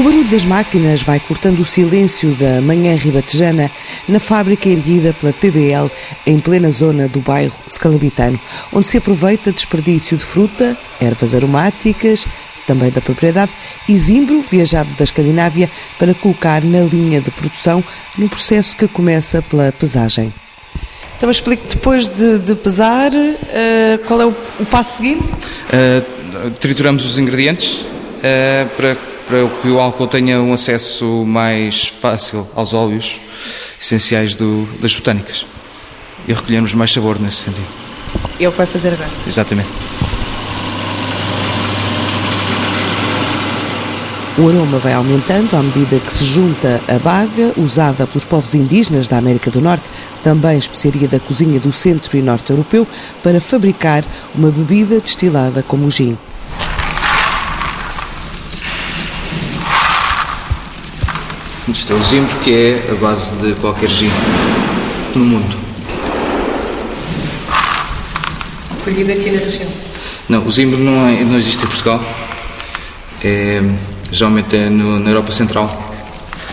O barulho das máquinas vai cortando o silêncio da manhã ribatejana na fábrica erguida pela PBL em plena zona do bairro Scalabitano, onde se aproveita desperdício de fruta, ervas aromáticas, também da propriedade, e zimbro, viajado da Escandinávia, para colocar na linha de produção num processo que começa pela pesagem. Então, explique depois de, de pesar, uh, qual é o, o passo seguinte? Uh, trituramos os ingredientes uh, para, para que o álcool tenha um acesso mais fácil aos óleos essenciais do, das botânicas e recolhemos mais sabor nesse sentido. É o que vai fazer agora? Exatamente. O aroma vai aumentando à medida que se junta a baga, usada pelos povos indígenas da América do Norte, também especiaria da cozinha do centro e norte europeu, para fabricar uma bebida destilada como o gin. Isto é o zimbro, que é a base de qualquer gin no mundo. Colhido aqui na região? Não, o zimbro não, é, não existe em Portugal. É geralmente é no, na Europa Central,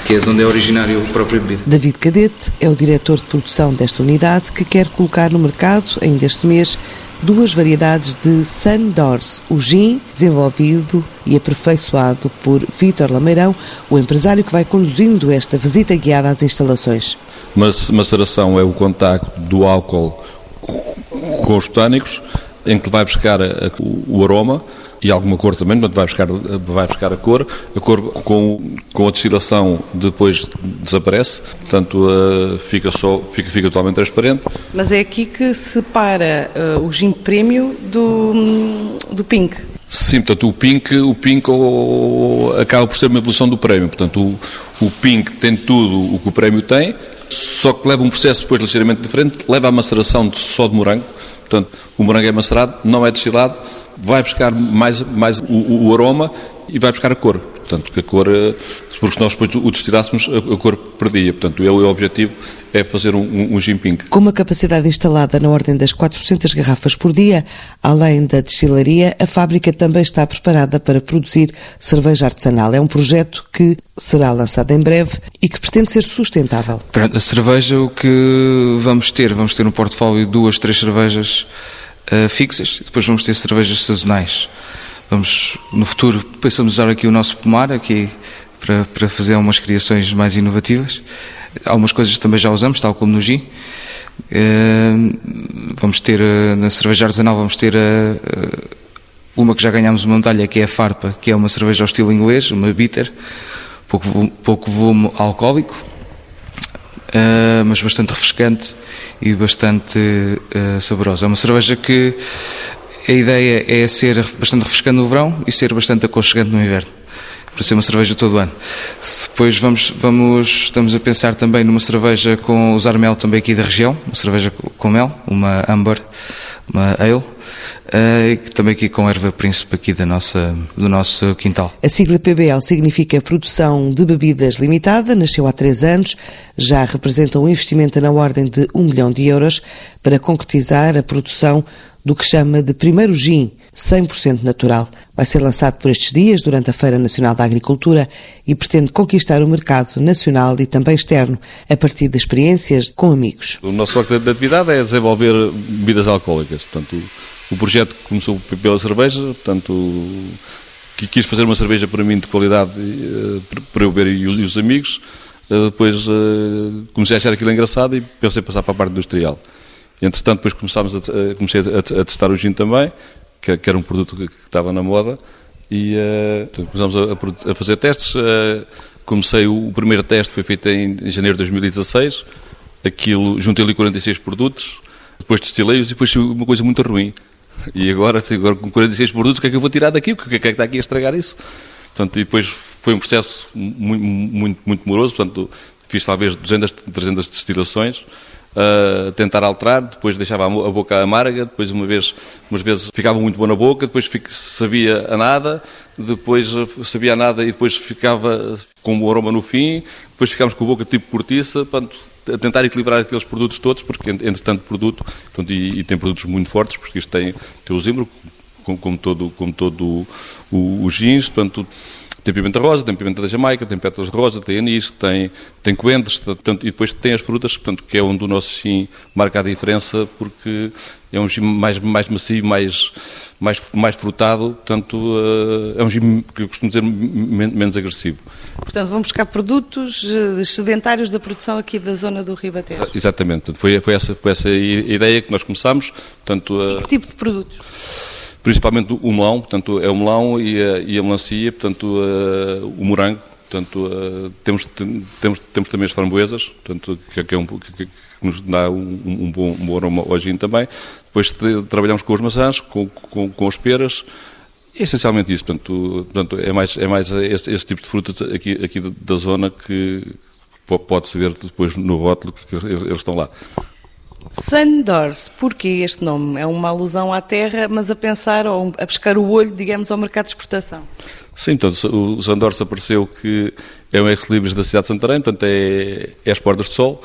que é de onde é originário o próprio bebida. David Cadete é o diretor de produção desta unidade que quer colocar no mercado, ainda este mês, duas variedades de Sandors, o gin desenvolvido e aperfeiçoado por Vítor Lameirão, o empresário que vai conduzindo esta visita guiada às instalações. Maceração é o contacto do álcool com os botânicos, em que vai buscar o aroma e alguma cor também, portanto vai buscar, vai buscar a cor. A cor com, com a destilação depois desaparece, portanto uh, fica, só, fica, fica totalmente transparente. Mas é aqui que separa uh, o gin premium do, do pink. Sim, portanto o pink, o pink acaba por ser uma evolução do prémio. Portanto o, o pink tem tudo o que o prémio tem, só que leva um processo depois ligeiramente diferente, leva à maceração de, só de morango. Portanto, o morango é macerado, não é destilado, vai buscar mais, mais o, o aroma e vai buscar a cor. Portanto, que a cor, eh, porque nós depois o destilássemos, a cor perdia. Portanto, o objetivo é fazer um, um, um. Com uma capacidade instalada na ordem das 400 garrafas por dia, além da destilaria, a fábrica também está preparada para produzir cerveja artesanal. É um projeto que será lançado em breve e que pretende ser sustentável. A cerveja, o que vamos ter? Vamos ter um portfólio de duas, três cervejas uh, fixas, depois vamos ter cervejas sazonais. Vamos, no futuro, pensamos usar aqui o nosso pomar aqui para, para fazer umas criações mais inovativas. Algumas coisas também já usamos, tal como no gin. Uh, vamos ter, uh, na cerveja artesanal, vamos ter uma que já ganhámos uma medalha, que é a Farpa, que é uma cerveja ao estilo inglês, uma bitter, pouco, pouco volume alcoólico, mas bastante refrescante e bastante saborosa. É uma cerveja que a ideia é ser bastante refrescante no verão e ser bastante aconchegante no inverno. Para ser uma cerveja todo o ano. Depois vamos, vamos, estamos a pensar também numa cerveja com usar mel também aqui da região, uma cerveja com mel, uma amber, uma ale uh, também aqui com erva príncipe aqui da nossa, do nosso quintal. A sigla PBL significa Produção de Bebidas Limitada, nasceu há três anos, já representa um investimento na ordem de um milhão de euros para concretizar a produção do que chama de primeiro gin, 100% natural. Vai ser lançado por estes dias durante a Feira Nacional da Agricultura e pretende conquistar o mercado nacional e também externo a partir de experiências com amigos. O nosso foco de atividade é desenvolver bebidas alcoólicas. Portanto, o projeto começou pela cerveja, portanto, quis fazer uma cerveja para mim de qualidade eh, para eu beber e os amigos. Eh, depois eh, comecei a achar aquilo engraçado e pensei passar para a parte industrial. Entretanto, depois começámos a, comecei a, testar o gin também, que, que, era um produto que, que estava na moda, e uh, começámos a, fazer testes. Comecei, o, primeiro teste foi feito em janeiro de 2016, aquilo, juntei ali 46 produtos, depois destilei-os e depois uma coisa muito ruim. E agora, agora com 46 produtos, o que é que eu vou tirar daqui? O que é que está aqui a estragar isso? Portanto, e depois foi um processo muito, muito, muito moroso, portanto, fiz talvez 200, 300 destilações, uh, tentar alterar, depois deixava a boca amarga, depois uma vez, umas vezes ficava muito boa na boca, depois sabia a nada, depois sabia a nada e depois ficava com o aroma no fim, depois ficámos com a boca tipo cortiça, portanto, a tentar equilibrar aqueles produtos todos, porque entretanto produto, portanto, e, e, tem produtos muito fortes, porque isto tem, tem o zimbro, como, como todo, como todo o, o, o jeans, portanto, tem pimenta rosa, tem pimenta da Jamaica, tem pétalas de rosa, tem anis, tem, tem coentros, portanto, e depois tem as frutas, portanto, que é onde o nosso gin marca a diferença, porque é um gin mais, mais macio, mais, mais, mais frutado, portanto, é um gin que eu costumo dizer menos agressivo. Portanto, vão buscar produtos eh, sedentários da produção aqui da zona do Ribatejo. Exatamente, foi, foi, essa, foi essa ideia que nós começámos. Portanto, e que tipo de produtos? Principalmente o melão, portanto, é o melão e a, e a melancia, portanto, o morango, portanto, temos, temos, temos também as framboesas, portanto, que, que é um, que, que, nos dá um, um, bom, um bom aroma hoje também. Depois trabalhamos com as maçãs, com, com, com as peras, é essencialmente isso, portanto, portanto é mais, é mais esse, esse tipo de fruta aqui, aqui da zona que pode-se ver depois no rótulo que eles estão lá. Sandors, porquê este nome? É uma alusão à terra, mas a pensar ou a pescar o olho, digamos, ao mercado de exportação. Sim, portanto, o Sandors apareceu que é um ex-libris da cidade de Santarém, portanto é, é as Portas do Sol.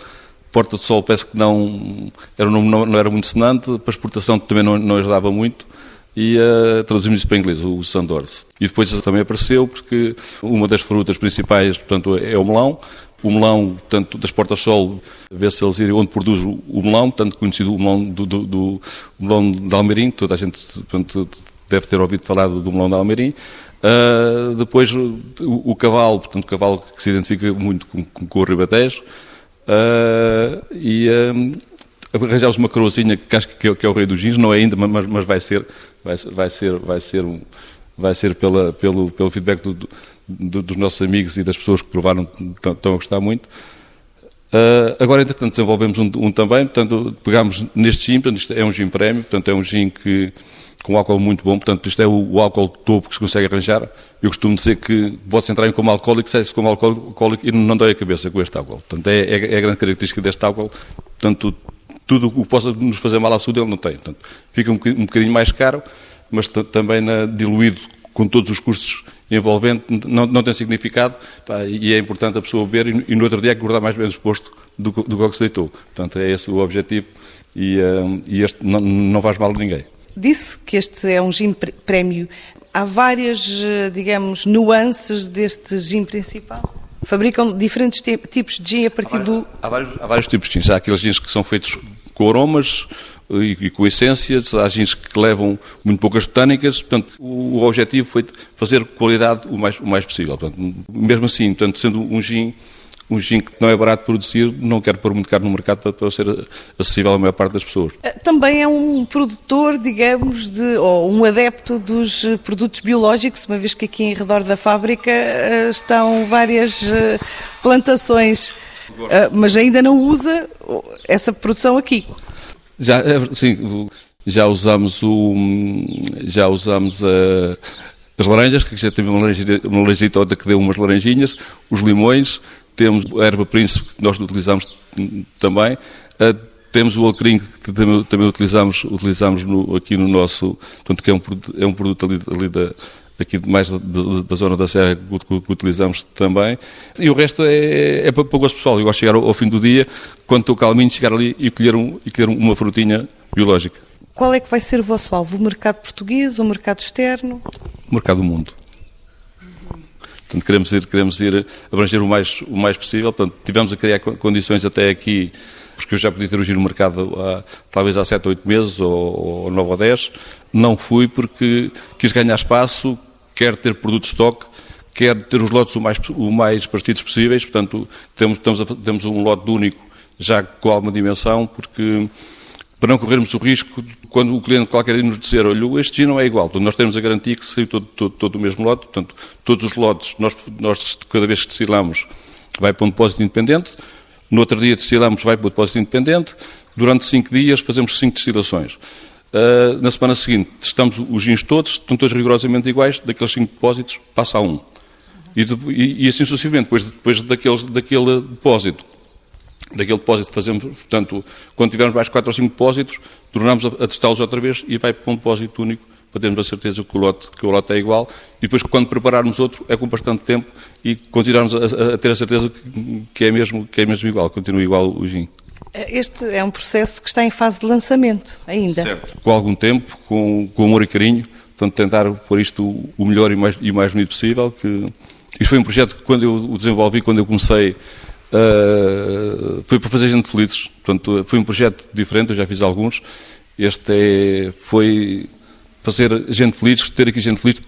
Porta do Sol parece que não era um nome não, não era muito sonante, para exportação também não, não ajudava muito e uh, traduzimos isso para inglês, o Sandors. E depois também apareceu porque uma das frutas principais, portanto, é o melão. O melão, tanto das portas-sol, vê-se eles irem onde produz o melão, tanto conhecido o melão do, do, do melão de Almeirim, toda a gente portanto, deve ter ouvido falar do melão de Almeirim. Uh, depois o, o, cavalo, portanto, o cavalo que se identifica muito com, com o Ribatejo. Uh, e uh, arranjámos uma coroazinha que acho que é, que é o rei dos jeans, não é ainda, mas, mas vai ser, vai, vai ser, vai ser, um, vai ser pela, pelo, pelo feedback do, do, dos nossos amigos e das pessoas que provaram, estão a gostar muito. Uh, agora, entretanto, desenvolvemos um, um, também, portanto, pegámos neste gin, portanto, isto é um gin prémio, portanto, é um gin que, com álcool muito bom, portanto, isto é o, o álcool topo que se consegue arranjar. Eu costumo dizer que pode-se entrar em como alcoólico, sai-se como alcoólico e não dói a cabeça com este álcool. Portanto, é, é, é a grande característica deste álcool. Portanto, tudo o que possa nos fazer mal à saúde ele não tem. Portanto, fica um, um bocadinho mais caro, mas também na, diluído com todos os custos envolventes, não, não tem significado pá, e é importante a pessoa beber e, e no outro dia acordar mais bem disposto do, do que se deitou. Portanto, é esse o objetivo e, uh, e este não, não faz mal a ninguém. Disse que este é um gin prémio. Há várias, eh, digamos, nuances deste gin principal? Fabricam diferentes tipos de gin a partir há vários, do... Há vários, há vários tipos de gins. Há aqueles gins que são feitos com aromas e, com essências, há gins que levam muito poucas botânicas, portanto, o, o objetivo foi fazer qualidade o mais, o mais possível. Portanto, mesmo assim, portanto, sendo um gin um gin que não é barato de produzir, não quero pôr muito caro no mercado para, para, ser acessível à maior parte das pessoas. Eh, também é um produtor, digamos, de, ou um adepto dos eh, produtos biológicos, uma vez que aqui em redor da fábrica eh, estão várias plantações, mas ainda não usa essa produção aqui. Já, sim, já usamos o, já usamos a as laranjas, que já teve uma laranjita, que deu umas laranjinhas, os limões, temos a erva príncipe, que nós utilizamos também, uh, temos o alecrim, que também, também utilizamos, utilizamos no, aqui no nosso, portanto, que é um, é um produto ali, ali da, aqui mais da, da, zona da Serra que, que, utilizamos também. E o resto é, é para, para o gosto pessoal. Eu gosto de chegar ao, ao, fim do dia, quando estou calminho, chegar ali e colher, um, e colher uma frutinha biológica. Qual é que vai ser o vosso alvo? O mercado português, o mercado externo? O mercado do mundo. Portanto, queremos ir, queremos ir abranger o mais, o mais possível. Portanto, tivemos a criar condições até aqui, porque eu já podia ter urgido no mercado há, talvez há 7 ou 8 meses, ou, ou 9 ou 10. Não fui porque quis ganhar espaço, quer ter produto de estoque, quer ter os lotes o mais, o mais parecidos possíveis. Portanto, temos, temos, temos um lote único já com alguma dimensão, porque para não corrermos o risco, quando o cliente qualquer nos dizer, olha, este gin não é igual, nós temos a garantia que saiu todo, todo, todo, o mesmo lote, portanto, todos os lotes, nós, nós cada vez que destilamos, vai para um depósito independente, no outro dia destilamos, vai para um depósito independente, durante cinco dias fazemos cinco destilações. Uh, na semana seguinte, testamos os gins todos, estão todos rigorosamente iguais, daqueles cinco depósitos passa a um. E, e, e assim sucessivamente, depois, depois daquele, daquele depósito daquele depósito fazemos, portanto, quando tivermos mais 4 ou 5 depósitos, tornamos a, a testá-los outra vez e vai para um depósito único para termos a certeza que o, lote, que o lote é igual e depois quando prepararmos outro é com bastante tempo e continuarmos a, a, ter a certeza que, que, é mesmo, que é mesmo igual, continua igual o gin. Este é um processo que está em fase de lançamento ainda. Certo. Com algum tempo, com, com amor e carinho, portanto tentar pôr isto o melhor e mais, e mais bonito possível, que Isto foi um projeto que quando eu o desenvolvi, quando eu comecei, uh, foi para fazer gente felizes. Portanto, foi um projeto diferente, eu já fiz alguns. Este é, foi fazer gente feliz, ter aqui gente feliz.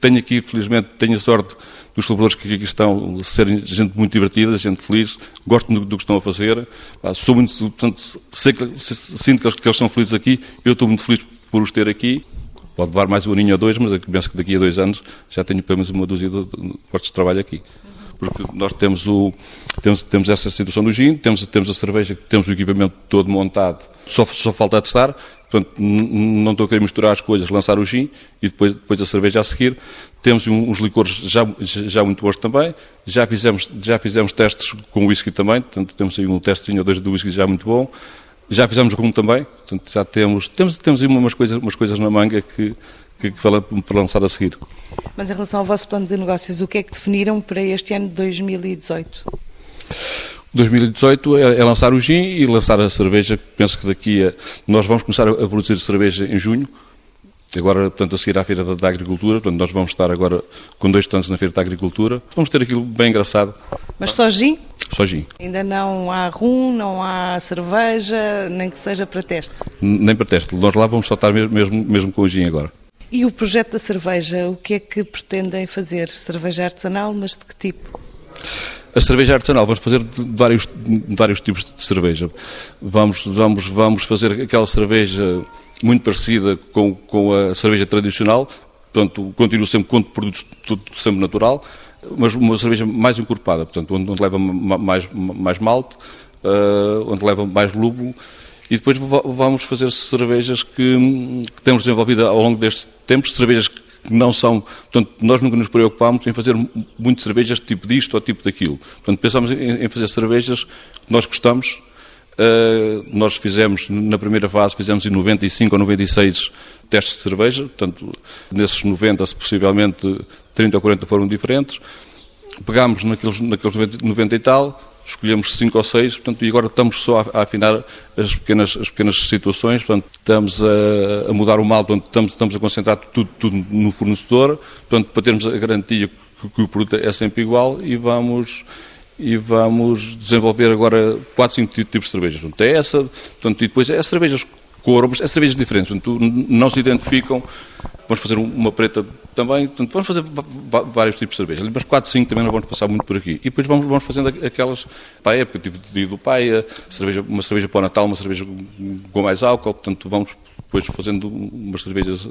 Tenho, aqui, felizmente, tenho a sorte dos colaboradores que aqui estão serem gente muito divertida, gente feliz, gosto do, do que estão a fazer. Sou muito, portanto, sei que, sinto que eles, que eles são felizes aqui, eu estou muito feliz por os ter aqui. Pode levar mais um aninho ou dois, mas eu penso que daqui a dois anos já tenho pelo menos uma dúzia de postos de trabalho aqui. Porque nós temos, o, temos, temos essa situação do gin, temos, temos a cerveja, temos o equipamento todo montado, só, só falta testar, portanto não estou a querer misturar as coisas, lançar o gin e depois, depois a cerveja a seguir. Temos uns licores já, já muito bons também, já fizemos, já fizemos testes com whisky também, portanto temos aí um testinho ou dois do whisky já muito bom. Já fizemos rum também, portanto já temos, temos, temos aí umas coisas, umas coisas na manga que, que, que para lançar a seguir. Mas em relação ao vosso plano de negócios, o que é que definiram para este ano de 2018? 2018 é, é, lançar o gin e lançar a cerveja. Penso que daqui a. Nós vamos começar a, produzir cerveja em junho. Agora, portanto, a seguir à Feira da, da, Agricultura. Portanto, nós vamos estar agora com dois tantos na Feira da Agricultura. Vamos ter aquilo bem engraçado. Mas só gin? Só gin. Ainda não há rum, não há cerveja, nem que seja para teste? Nem para teste. Nós lá vamos só estar mesmo, mesmo, mesmo com o gin agora. E o projeto da cerveja, o que é que pretendem fazer? Cerveja artesanal, mas de que tipo? A cerveja artesanal, vamos fazer de vários, de vários tipos de cerveja. Vamos, vamos, vamos fazer aquela cerveja muito parecida com, com a cerveja tradicional, portanto, continuo sempre com produtos tudo sempre natural, mas uma cerveja mais encorpada, portanto, onde, onde leva mais, mais malte, uh, onde leva mais lúpulo e depois vamos fazer cervejas que, que temos desenvolvido ao longo deste tempo, cervejas que não são. Portanto, nós nunca nos preocupámos em fazer muitas cervejas tipo disto ou tipo daquilo. Portanto, pensamos em, fazer cervejas que nós gostamos. Uh, nós fizemos, na primeira fase, fizemos em 95 ou 96 testes de cerveja. Portanto, nesses 90, se possivelmente 30 ou 40 foram diferentes. Pegámos naqueles, naqueles 90 e tal, escolhemos cinco ou seis, portanto, e agora estamos só a, afinar as pequenas, as pequenas situações, portanto, estamos a, a mudar o mal, portanto, estamos, estamos a concentrar tudo, tudo, no fornecedor, portanto, para termos a garantia que, que o produto é sempre igual e vamos e vamos desenvolver agora quatro, cinco tipos de cervejas. Portanto, é essa, portanto, e depois é cervejas com aromas, é cervejas diferentes, portanto, não se identificam Vamos fazer uma preta também, portanto, vamos fazer vários tipos de cerveja, mas 4, 5 também não vamos passar muito por aqui. E depois vamos, vamos fazendo aquelas para a época, tipo de do pai, cerveja, uma cerveja para o Natal, uma cerveja com mais álcool, portanto, vamos depois fazendo umas cervejas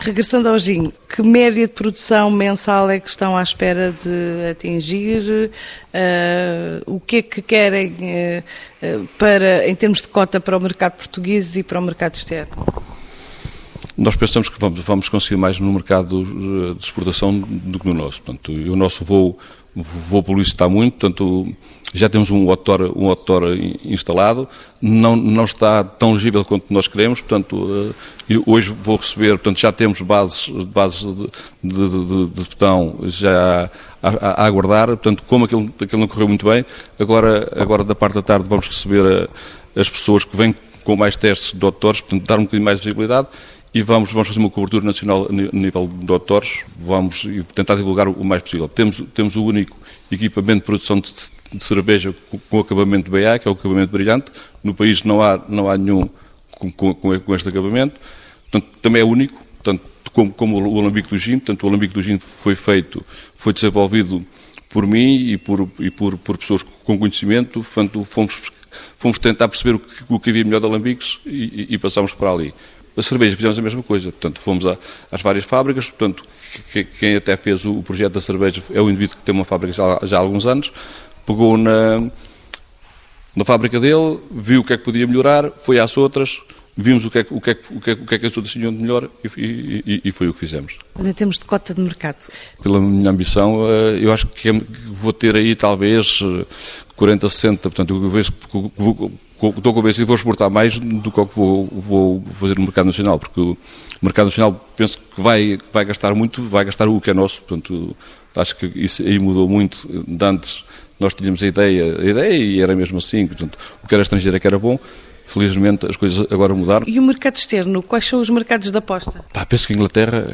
Regressando ao gin, que média de produção mensal é que estão à espera de atingir? Uh, o que é que querem uh, para, em termos de cota para o mercado português e para o mercado externo? Nós pensamos que vamos, vamos conseguir mais no mercado de exportação do que no nosso. Portanto, o nosso voo, voo está muito, portanto, já temos um outdoor, um outdoor instalado, não, não está tão legível quanto nós queremos, portanto, eh, hoje vou receber, portanto, já temos bases, bases de, de, de, de botão já a, a, a, aguardar, portanto, como aquilo, aquilo não correu muito bem, agora, agora da parte da tarde vamos receber a, eh, as pessoas que vêm com mais testes de doutores, portanto, dar um bocadinho mais de visibilidade, e vamos, vamos fazer uma cobertura nacional a nível de autores, vamos tentar divulgar o mais possível. Temos, temos o único equipamento de produção de, de cerveja com, com acabamento BA, que é o acabamento brilhante. No país não há, não há nenhum com, com, com este acabamento. Portanto, também é único, portanto, como, como o Alambique do Gin. Portanto, o Alambique do Gin foi feito, foi desenvolvido por mim e por, e por, por pessoas com conhecimento. Portanto, fomos, fomos tentar perceber o que, o que havia melhor de alambiques e, e, e passámos para ali. A cerveja fizemos a mesma coisa, portanto, fomos a, às várias fábricas, portanto, que, quem até fez o, o, projeto da cerveja é o indivíduo que tem uma fábrica já, já há alguns anos, pegou na, na fábrica dele, viu o que é que podia melhorar, foi às outras, vimos o que é, o que, é, o que, é, o que, é que as outras tinham de melhor e, e, e, foi o que fizemos. Mas em termos de cota de mercado? Pela minha ambição, eh, eu acho que vou ter aí talvez 40, 60, portanto, eu vejo que vou estou convencido que vou exportar mais do que o que vou, vou, fazer no mercado nacional, porque o mercado nacional penso que vai, vai gastar muito, vai gastar o que é nosso, portanto, acho que isso aí mudou muito. De antes nós tínhamos a ideia, a ideia e era mesmo assim, portanto, o que era estrangeiro é que era bom, felizmente as coisas agora mudaram. E o mercado externo, quais são os mercados de aposta? Pá, penso que a Inglaterra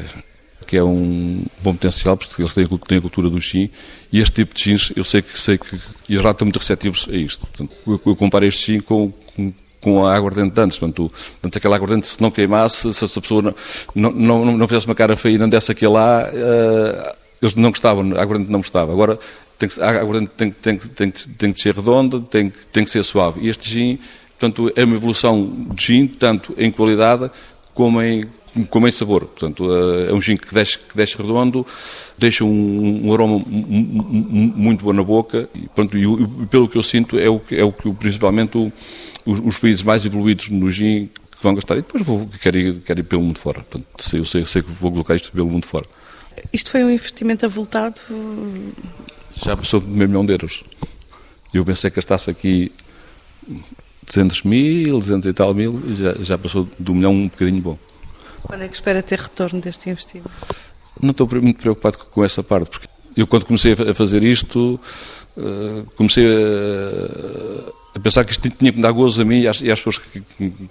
que é um bom potencial, porque eles têm, têm a cultura do gin, e este tipo de gins, eu sei que, sei que e lá estão muito receptivos a isto. Portanto, eu, eu comparo este gin com, com com a aguardente de antes. Portanto, portanto, aquela aguardente, se não queimasse, se essa pessoa não, não, não, não fizesse uma cara feia e não desse aquilo lá, uh, eles não gostavam, a aguardente não gostava. Agora, tem que, a aguardente tem, tem, tem, tem que ser redonda, tem, tem que ser suave. E este gin, portanto, é uma evolução do gin, tanto em qualidade como em, como em sabor. Portanto, é um gin que desce, que desce redondo, deixa um, um aroma muito bom na boca e, pronto, e, pelo que eu sinto é o que, é o que principalmente o, os, os, países mais evoluídos no gin que vão gastar. E depois vou, quero, ir, quero ir pelo mundo fora. Portanto, eu sei, eu sei que vou colocar isto pelo mundo fora. Isto foi um investimento avultado? Já passou de meio milhão de euros. Eu pensei que gastasse aqui 200 mil, 200 e tal mil, e já, já passou de um milhão um bocadinho bom. Quando é que espera ter retorno deste investimento? Não estou muito preocupado com essa parte, porque eu quando comecei a fazer isto, eh, comecei a, pensar que isto tinha que me dar gozo a mim e às, pessoas que,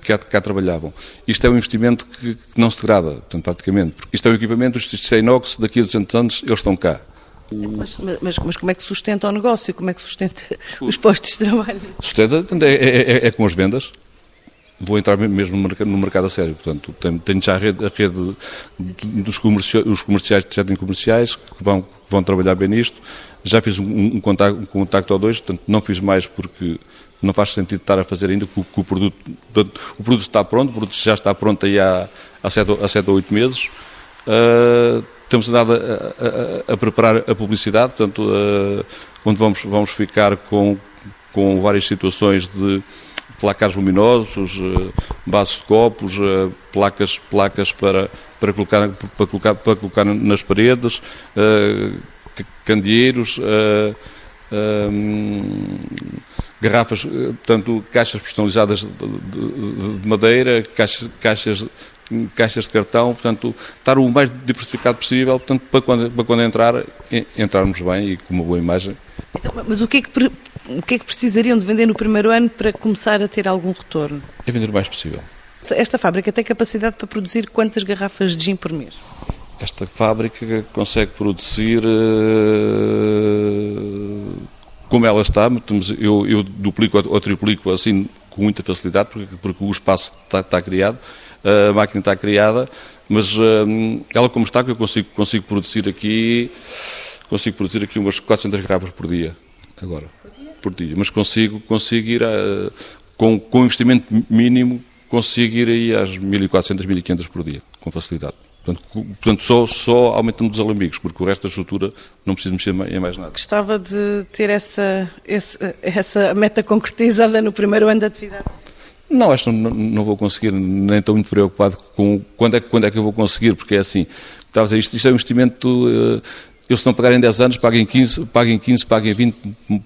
cá, trabalhavam. Isto é um investimento que, não se degrada, portanto, praticamente. Isto é um equipamento, isto é inox, daqui a 200 anos eles estão cá. Mas, mas, mas, como é que sustenta o negócio? Como é que sustenta os postos de trabalho? Sustenta é, é, é, é com as vendas vou entrar mesmo no mercado, a sério. Portanto, tenho, já a rede, a rede dos comerciais, os comerciais já têm comerciais que vão, vão trabalhar bem nisto. Já fiz um, um, contacto, um contacto ou dois, portanto, não fiz mais porque não faz sentido estar a fazer ainda, que o, produto, o produto está pronto, o produto já está pronto aí há, há, há sete ou oito meses. Uh, temos andado a, a, a, preparar a publicidade, portanto, uh, onde vamos, vamos ficar com, com várias situações de placares luminosos, eh, bases de copos, eh, placas, placas para, para, colocar, para, colocar, para colocar nas paredes, eh, candeeiros, garrafas, portanto, caixas personalizadas de madeira, caixas, caixas, caixas de cartão, portanto, estar o mais diversificado possível, portanto, para quando, para quando entrar, entrarmos bem e com uma boa imagem. Então, mas o que é que o que é que precisariam de vender no primeiro ano para começar a ter algum retorno? É vender o mais possível. Esta fábrica tem capacidade para produzir quantas garrafas de gin por mês? Esta fábrica consegue produzir eh, como ela está, eu, eu duplico ou triplico assim com muita facilidade, porque, porque o espaço está, está, criado, a máquina está criada, mas eh, ela como está, que eu consigo, consigo produzir aqui, consigo produzir aqui umas 400 garrafas por dia, agora por dia, mas consigo, consigo ir a, com, com investimento mínimo, consigo ir aí às 1.400, 1.500 por dia, com facilidade. Portanto, portanto só, só aumentando os alambicos, porque o resto da estrutura não precisa mexer em mais nada. Gostava de ter essa, essa, essa meta concretizada no primeiro ano de atividade? Não, acho que não, não, vou conseguir, nem estou muito preocupado com quando é, quando é que eu vou conseguir, porque é assim, estava a dizer, isto, isto é um investimento uh, eu se não pagar em 10 anos, pago em 15, pago em 15, pago em 20,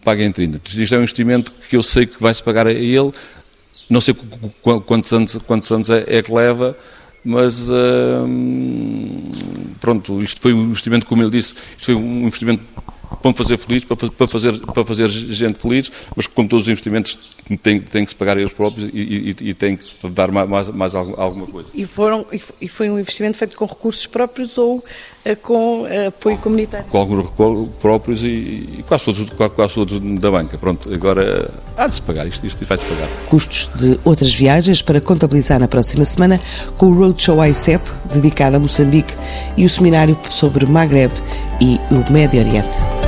pago em 30. Isto é um investimento que eu sei que vai-se pagar a ele, não sei quantos anos, quantos anos é, é que leva, mas hum, pronto, isto foi um investimento, como ele disse, isto foi um investimento para fazer feliz, para fazer, para fazer gente feliz, mas como todos os investimentos têm, têm que se pagar eles próprios e, e, e têm que dar mais, mais alguma coisa. E, foram, e foi um investimento feito com recursos próprios ou com uh, apoio comunitário? Com alguns recursos próprios e, e, quase, todos, quase todos da banca. Pronto, agora há de se pagar, isto, isto vai-se pagar. Custos de outras viagens para contabilizar na próxima semana com o Roadshow ICEP, dedicado a Moçambique, e o seminário sobre Maghreb e o Médio Oriente.